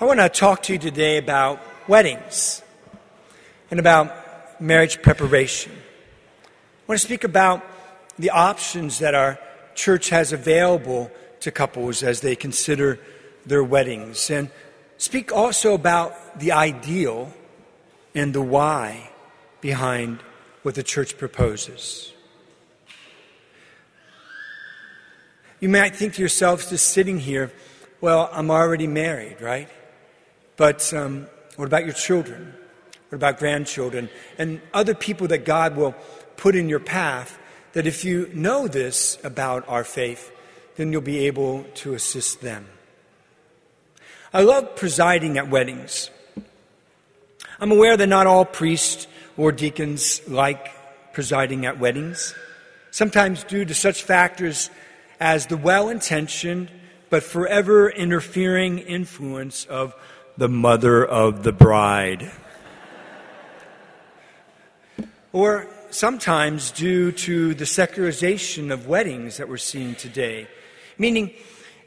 I want to talk to you today about weddings and about marriage preparation. I want to speak about the options that our church has available to couples as they consider their weddings and speak also about the ideal and the why behind what the church proposes. You might think to yourselves, just sitting here, well, I'm already married, right? But um, what about your children? What about grandchildren? And other people that God will put in your path that if you know this about our faith, then you'll be able to assist them. I love presiding at weddings. I'm aware that not all priests or deacons like presiding at weddings, sometimes due to such factors as the well intentioned but forever interfering influence of the mother of the bride. or sometimes due to the secularization of weddings that we're seeing today, meaning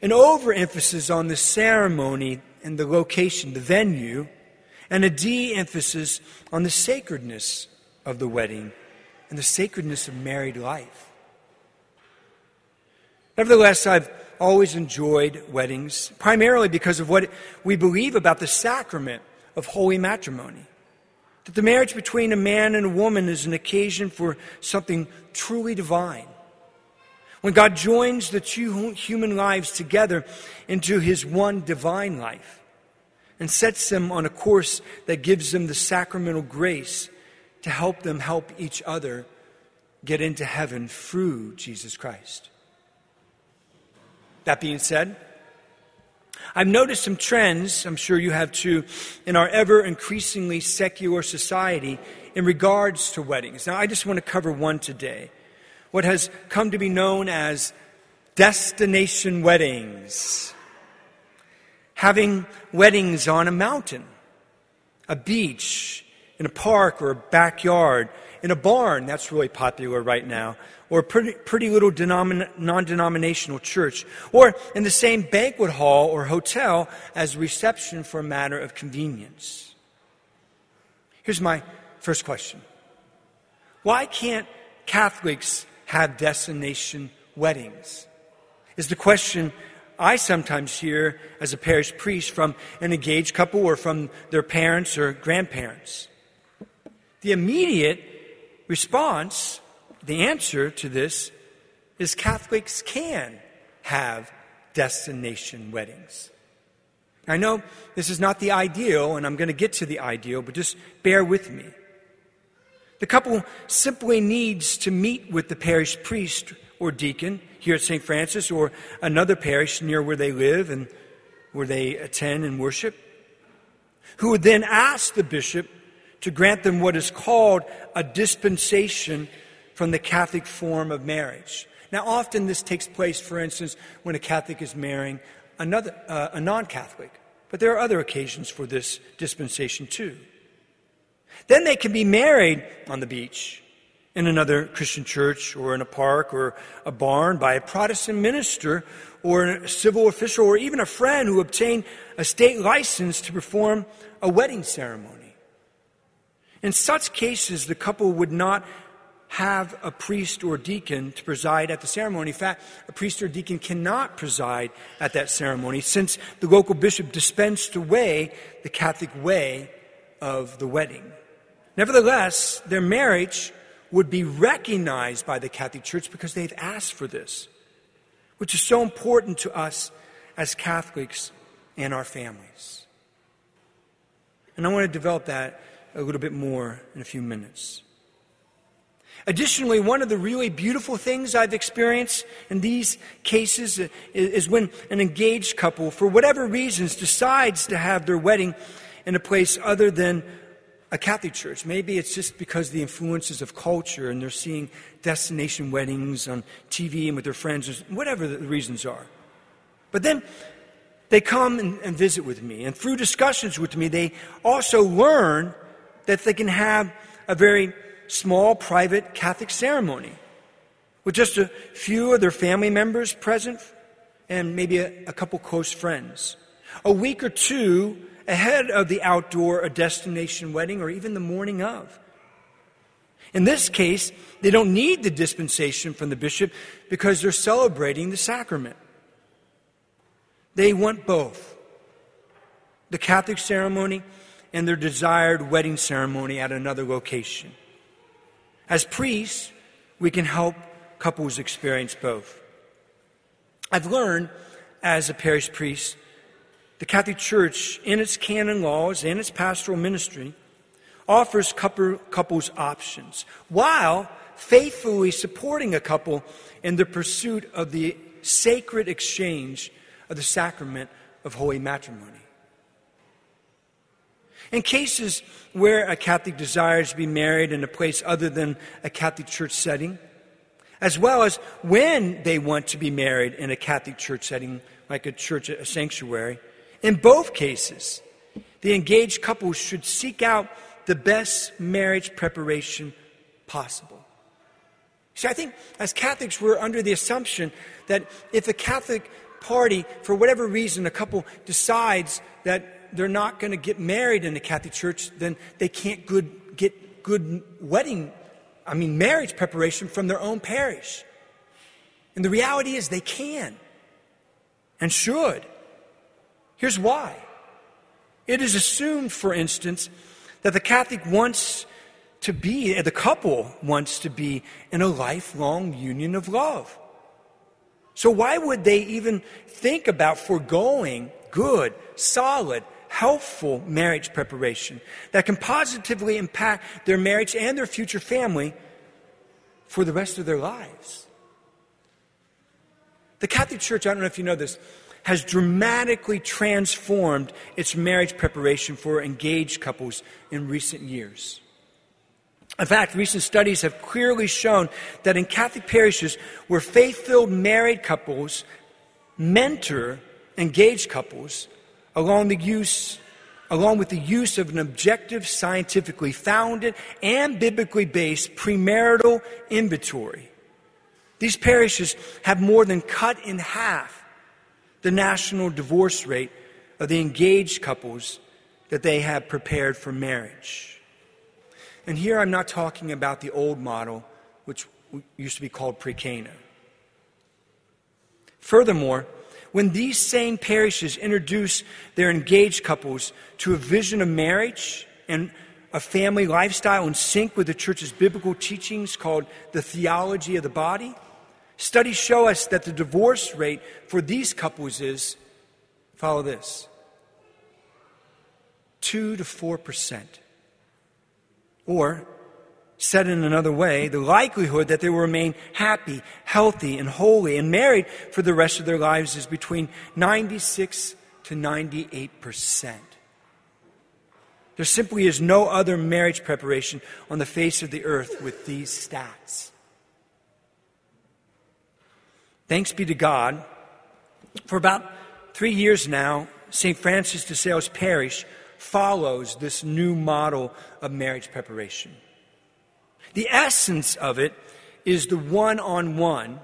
an overemphasis on the ceremony and the location, the venue, and a de emphasis on the sacredness of the wedding and the sacredness of married life. Nevertheless, I've always enjoyed weddings, primarily because of what we believe about the sacrament of holy matrimony. That the marriage between a man and a woman is an occasion for something truly divine. When God joins the two human lives together into his one divine life and sets them on a course that gives them the sacramental grace to help them help each other get into heaven through Jesus Christ. That being said, I've noticed some trends, I'm sure you have too, in our ever increasingly secular society in regards to weddings. Now, I just want to cover one today what has come to be known as destination weddings. Having weddings on a mountain, a beach, in a park or a backyard, in a barn, that's really popular right now, or pretty, pretty little non denominational church, or in the same banquet hall or hotel as reception for a matter of convenience. Here's my first question Why can't Catholics have destination weddings? Is the question I sometimes hear as a parish priest from an engaged couple or from their parents or grandparents. The immediate response the answer to this is Catholics can have destination weddings. I know this is not the ideal, and I'm going to get to the ideal, but just bear with me. The couple simply needs to meet with the parish priest or deacon here at St. Francis or another parish near where they live and where they attend and worship, who would then ask the bishop to grant them what is called a dispensation from the Catholic form of marriage. Now, often this takes place, for instance, when a Catholic is marrying another, uh, a non Catholic. But there are other occasions for this dispensation too. Then they can be married on the beach, in another Christian church, or in a park, or a barn by a Protestant minister, or a civil official, or even a friend who obtained a state license to perform a wedding ceremony. In such cases, the couple would not have a priest or deacon to preside at the ceremony. In fact, a priest or deacon cannot preside at that ceremony since the local bishop dispensed away the Catholic way of the wedding. Nevertheless, their marriage would be recognized by the Catholic Church because they've asked for this, which is so important to us as Catholics and our families. And I want to develop that a little bit more in a few minutes. Additionally, one of the really beautiful things I've experienced in these cases is when an engaged couple, for whatever reasons, decides to have their wedding in a place other than a Catholic church. Maybe it's just because the influences of culture and they're seeing destination weddings on TV and with their friends, whatever the reasons are. But then they come and, visit with me, and through discussions with me, they also learn that they can have a very small private Catholic ceremony with just a few of their family members present and maybe a, a couple close friends. a week or two ahead of the outdoor or destination wedding, or even the morning of. In this case, they don't need the dispensation from the bishop because they're celebrating the sacrament. They want both the Catholic ceremony and their desired wedding ceremony at another location. As priests, we can help couples experience both. I've learned as a parish priest, the Catholic Church, in its canon laws and its pastoral ministry, offers couples options while faithfully supporting a couple in the pursuit of the sacred exchange of the sacrament of holy matrimony. In cases where a Catholic desires to be married in a place other than a Catholic church setting, as well as when they want to be married in a Catholic church setting, like a church, a sanctuary, in both cases, the engaged couple should seek out the best marriage preparation possible. See, I think as Catholics, we're under the assumption that if a Catholic party, for whatever reason, a couple decides that they're not going to get married in the Catholic Church, then they can't good, get good wedding, I mean, marriage preparation from their own parish. And the reality is they can and should. Here's why. It is assumed, for instance, that the Catholic wants to be, the couple wants to be in a lifelong union of love. So why would they even think about foregoing good, solid, helpful marriage preparation that can positively impact their marriage and their future family for the rest of their lives? The Catholic Church, I don't know if you know this, has dramatically transformed its marriage preparation for engaged couples in recent years. In fact, recent studies have clearly shown that in Catholic parishes where faith filled married couples mentor engaged couples along, the use, along with the use of an objective, scientifically founded, and biblically based premarital inventory. These parishes have more than cut in half the national divorce rate of the engaged couples that they have prepared for marriage. And here I'm not talking about the old model, which used to be called pre Cana. Furthermore, when these same parishes introduce their engaged couples to a vision of marriage and a family lifestyle in sync with the church's biblical teachings called the theology of the body, Studies show us that the divorce rate for these couples is follow this 2 to 4%. Or, said in another way, the likelihood that they will remain happy, healthy, and holy and married for the rest of their lives is between 96 to 98%. There simply is no other marriage preparation on the face of the earth with these stats. Thanks be to God. For about three years now, St. Francis de Sales Parish follows this new model of marriage preparation. The essence of it is the one on one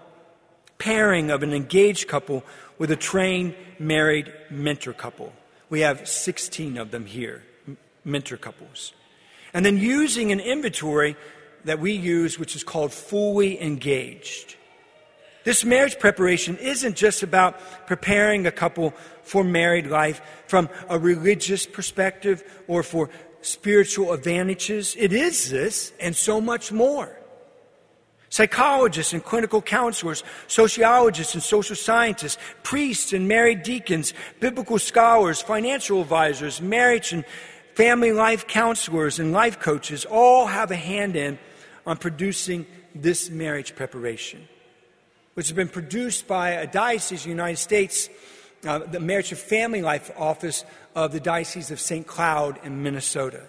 pairing of an engaged couple with a trained married mentor couple. We have 16 of them here, mentor couples. And then using an inventory that we use, which is called fully engaged. This marriage preparation isn't just about preparing a couple for married life from a religious perspective or for spiritual advantages. It is this and so much more. Psychologists and clinical counselors, sociologists and social scientists, priests and married deacons, biblical scholars, financial advisors, marriage and family life counselors, and life coaches all have a hand in on producing this marriage preparation which has been produced by a diocese in the United States, uh, the Marriage and Family Life Office of the Diocese of St. Cloud in Minnesota.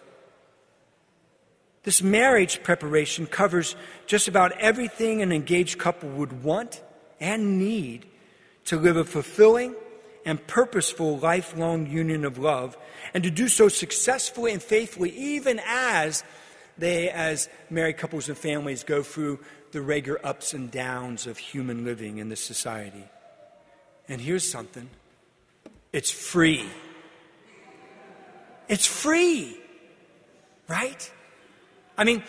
This marriage preparation covers just about everything an engaged couple would want and need to live a fulfilling and purposeful lifelong union of love, and to do so successfully and faithfully, even as they, as married couples and families, go through the regular ups and downs of human living in this society. And here's something It's free. It's free, right? I mean,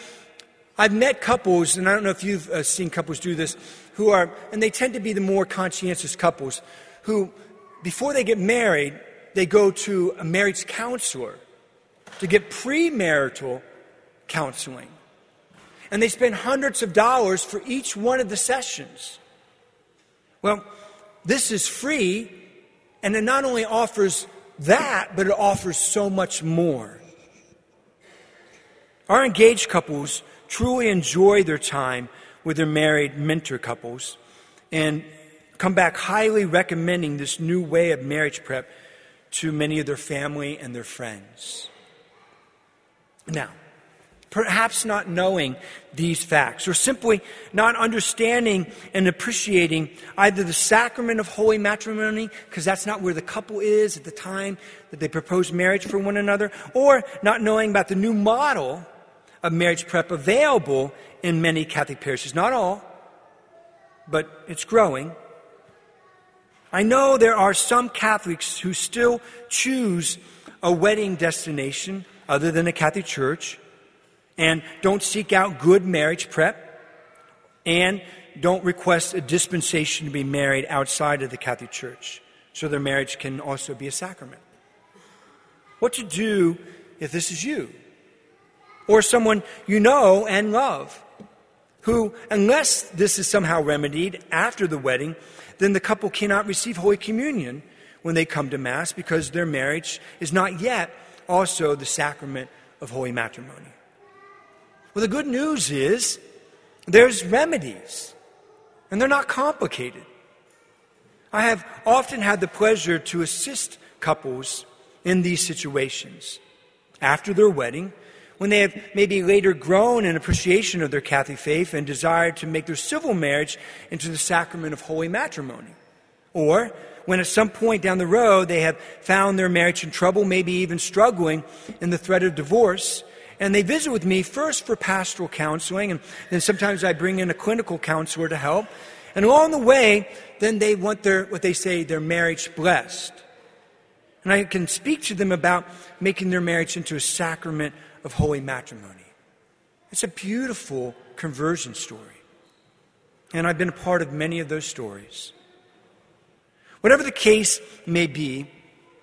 I've met couples, and I don't know if you've uh, seen couples do this, who are, and they tend to be the more conscientious couples, who, before they get married, they go to a marriage counselor to get premarital counseling. And they spend hundreds of dollars for each one of the sessions. Well, this is free, and it not only offers that, but it offers so much more. Our engaged couples truly enjoy their time with their married mentor couples and come back highly recommending this new way of marriage prep to many of their family and their friends. Now, perhaps not knowing these facts or simply not understanding and appreciating either the sacrament of holy matrimony, because that's not where the couple is at the time that they propose marriage for one another, or not knowing about the new model of marriage prep available in many Catholic parishes. Not all, but it's growing. I know there are some Catholics who still choose a wedding destination other than a Catholic church and don't seek out good marriage prep and don't request a dispensation to be married outside of the Catholic Church so their marriage can also be a sacrament. What to do if this is you? or someone you know and love, who, unless this is somehow remedied after the wedding, then the couple cannot receive Holy Communion when they come to Mass because their marriage is not yet also the sacrament of holy matrimony. Well, the good news is there's remedies, and they're not complicated. I have often had the pleasure to assist couples in these situations. After their wedding, when they have maybe later grown in appreciation of their Catholic faith and desired to make their civil marriage into the sacrament of holy matrimony. Or when at some point down the road they have found their marriage in trouble, maybe even struggling in the threat of divorce, and they visit with me first for pastoral counseling, and then sometimes I bring in a clinical counselor to help. And along the way, then they want their, what they say, their marriage blessed. And I can speak to them about making their marriage into a sacrament of holy matrimony. It's a beautiful conversion story. And I've been a part of many of those stories. Whatever the case may be,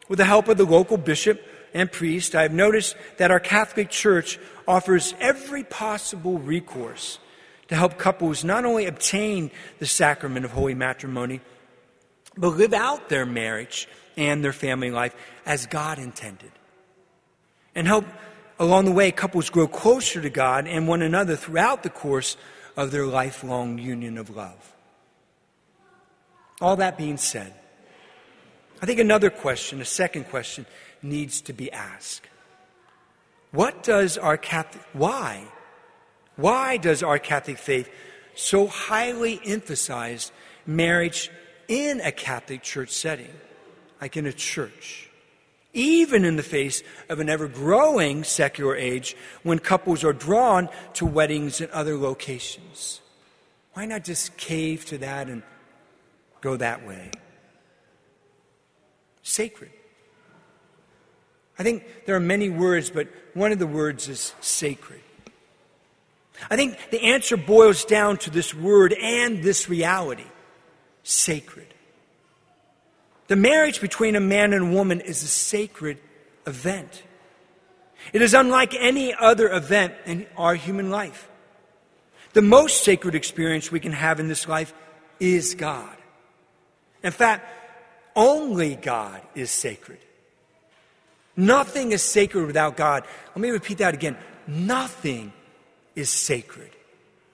with the help of the local bishop and priest, I have noticed that our Catholic Church offers every possible recourse to help couples not only obtain the sacrament of holy matrimony, but live out their marriage and their family life as God intended. And help along the way, couples grow closer to God and one another throughout the course of their lifelong union of love. All that being said, I think another question, a second question, needs to be asked. What does our Catholic, why? Why does our Catholic faith so highly emphasize marriage in a Catholic church setting, like in a church? even in the face of an ever growing secular age when couples are drawn to weddings in other locations. Why not just cave to that and go that way? Sacred. I think there are many words, but one of the words is sacred. I think the answer boils down to this word and this reality sacred. The marriage between a man and a woman is a sacred event. It is unlike any other event in our human life. The most sacred experience we can have in this life is God. In fact, only God is sacred. Nothing is sacred without God. Let me repeat that again. Nothing is sacred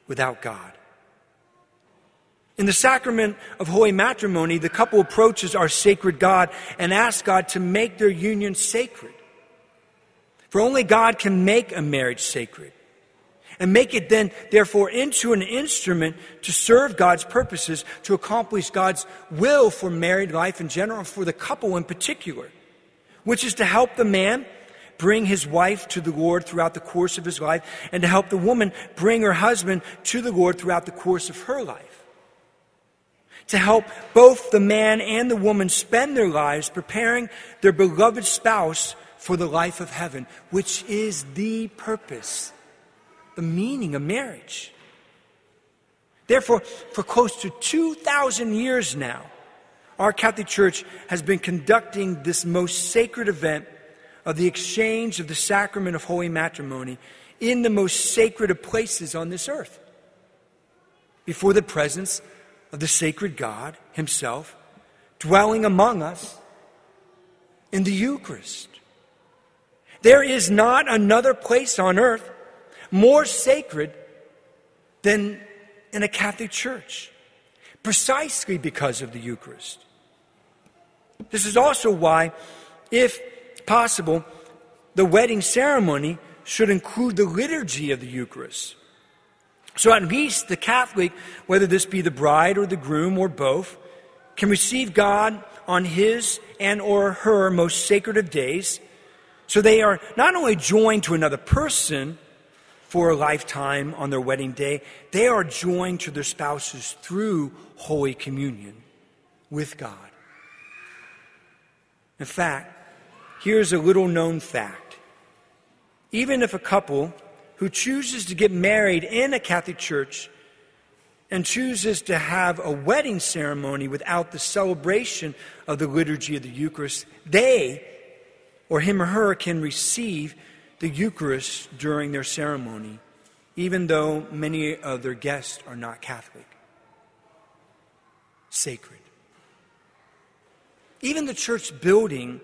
without God. In the sacrament of holy matrimony, the couple approaches our sacred God and asks God to make their union sacred. For only God can make a marriage sacred and make it then, therefore, into an instrument to serve God's purposes, to accomplish God's will for married life in general, for the couple in particular, which is to help the man bring his wife to the Lord throughout the course of his life, and to help the woman bring her husband to the Lord throughout the course of her life. to help both the man and the woman spend their lives preparing their beloved spouse for the life of heaven, which is the purpose, the meaning of marriage. Therefore, for close to 2,000 years now, our Catholic Church has been conducting this most sacred event of the exchange of the sacrament of holy matrimony in the most sacred of places on this earth, before the presence of the sacred God Himself, dwelling among us in the Eucharist. There is not another place on earth more sacred than in a Catholic church, precisely because of the Eucharist. This is also why, if possible, the wedding ceremony should include the liturgy of the Eucharist. So at least the Catholic, whether this be the bride or the groom or both, can receive God on his and or her most sacred of days. So they are not only joined to another person for a lifetime on their wedding day, they are joined to their spouses through Holy Communion with God. In fact, here's a little known fact. Even if a couple who chooses to get married in a Catholic church and chooses to have a wedding ceremony without the celebration of the liturgy of the Eucharist, they or him or her can receive the Eucharist during their ceremony, even though many of their guests are not Catholic. Sacred. Even the church building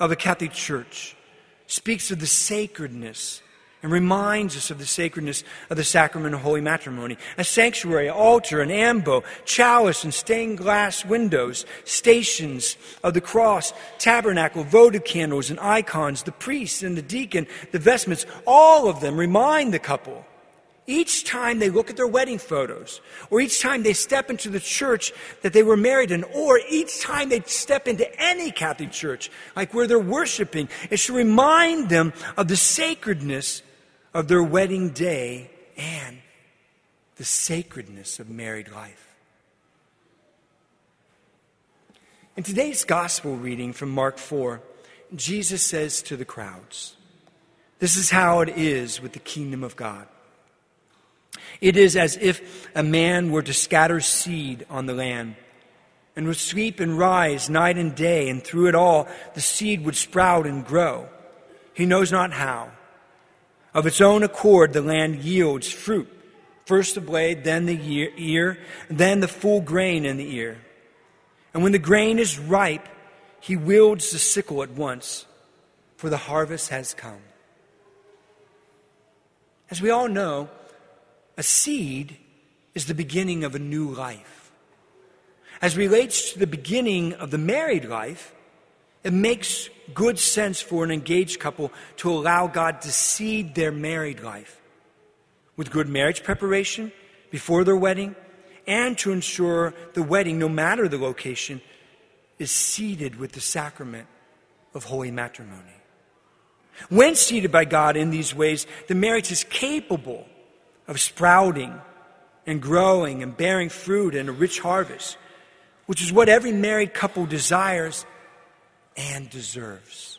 of a Catholic church speaks of the sacredness and reminds us of the sacredness of the sacrament of holy matrimony. A sanctuary, altar, an ambo, chalice, and stained glass windows, stations of the cross, tabernacle, votive candles, and icons, the priest and the deacon, the vestments, all of them remind the couple each time they look at their wedding photos, or each time they step into the church that they were married in, or each time they step into any Catholic church, like where they're worshiping, it should remind them of the sacredness of their wedding day and the sacredness of married life. In today's gospel reading from Mark 4, Jesus says to the crowds, This is how it is with the kingdom of God. It is as if a man were to scatter seed on the land and would sweep and rise night and day, and through it all the seed would sprout and grow. He knows not how. Of its own accord, the land yields fruit. First the blade, then the ear, then the full grain in the ear. And when the grain is ripe, he wields the sickle at once, for the harvest has come. As we all know, a seed is the beginning of a new life. As relates to the beginning of the married life, it makes good sense for an engaged couple to allow God to seed their married life with good marriage preparation before their wedding and to ensure the wedding, no matter the location, is seeded with the sacrament of holy matrimony. When seeded by God in these ways, the marriage is capable of sprouting and growing and bearing fruit and a rich harvest, which is what every married couple desires and deserves.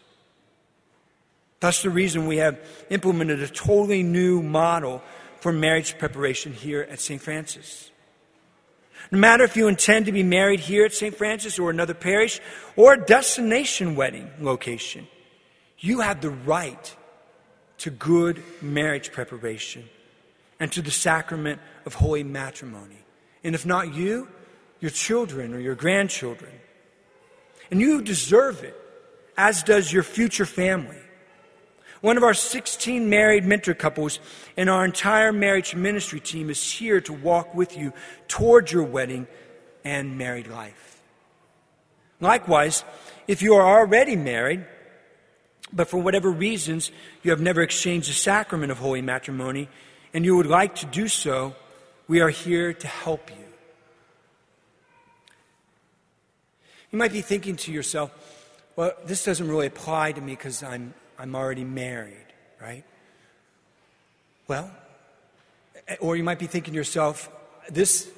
That's the reason we have implemented a totally new model for marriage preparation here at St. Francis. No matter if you intend to be married here at St. Francis or another parish or a destination wedding location, you have the right to good marriage preparation and to the sacrament of holy matrimony. And if not you, your children or your grandchildren. And you deserve it, as does your future family. One of our 16 married mentor couples and our entire marriage ministry team is here to walk with you toward your wedding and married life. Likewise, if you are already married, but for whatever reasons you have never exchanged the sacrament of holy matrimony, and you would like to do so, we are here to help you. You might be thinking to yourself, well, this doesn't really apply to me because I'm, I'm already married, right? Well, eh, or you might be thinking to yourself, this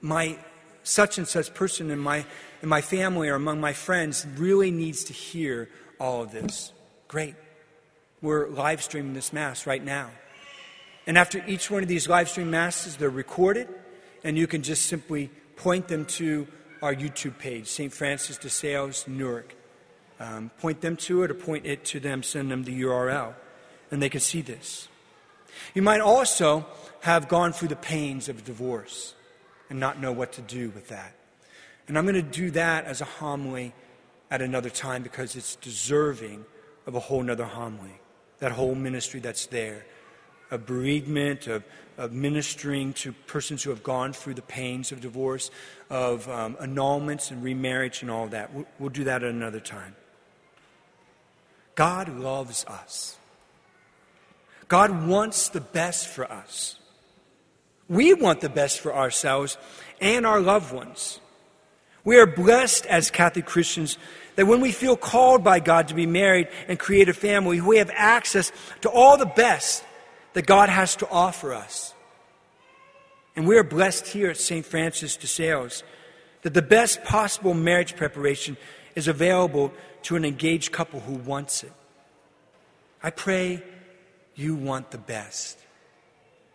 my such and such person in my, in my family or among my friends really needs to hear all of this. Great. We're live streaming this Mass right now. And after each one of these live stream Masses, they're recorded, and you can just simply point them to our YouTube page, St. Francis de Sales, Newark. Um, point them to it or point it to them, send them the URL, and they can see this. You might also have gone through the pains of divorce and not know what to do with that. And I'm going to do that as a homily at another time because it's deserving of a whole nother homily. That whole ministry that's there of bereavement, of, of ministering to persons who have gone through the pains of divorce, of um, annulments and remarriage and all that. We'll, we'll do that at another time. God loves us. God wants the best for us. We want the best for ourselves and our loved ones. We are blessed as Catholic Christians that when we feel called by God to be married and create a family, we have access to all the best that God has to offer us. And we are blessed here at St. Francis de Sales that the best possible marriage preparation is available to an engaged couple who wants it. I pray you want the best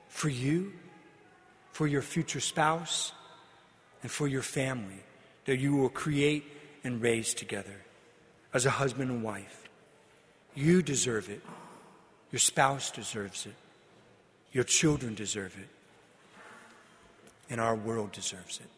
for you, for your future spouse, and for your family that you will create and raise together as a husband and wife. You deserve it. Your spouse deserves it. Your children deserve it. And our world deserves it.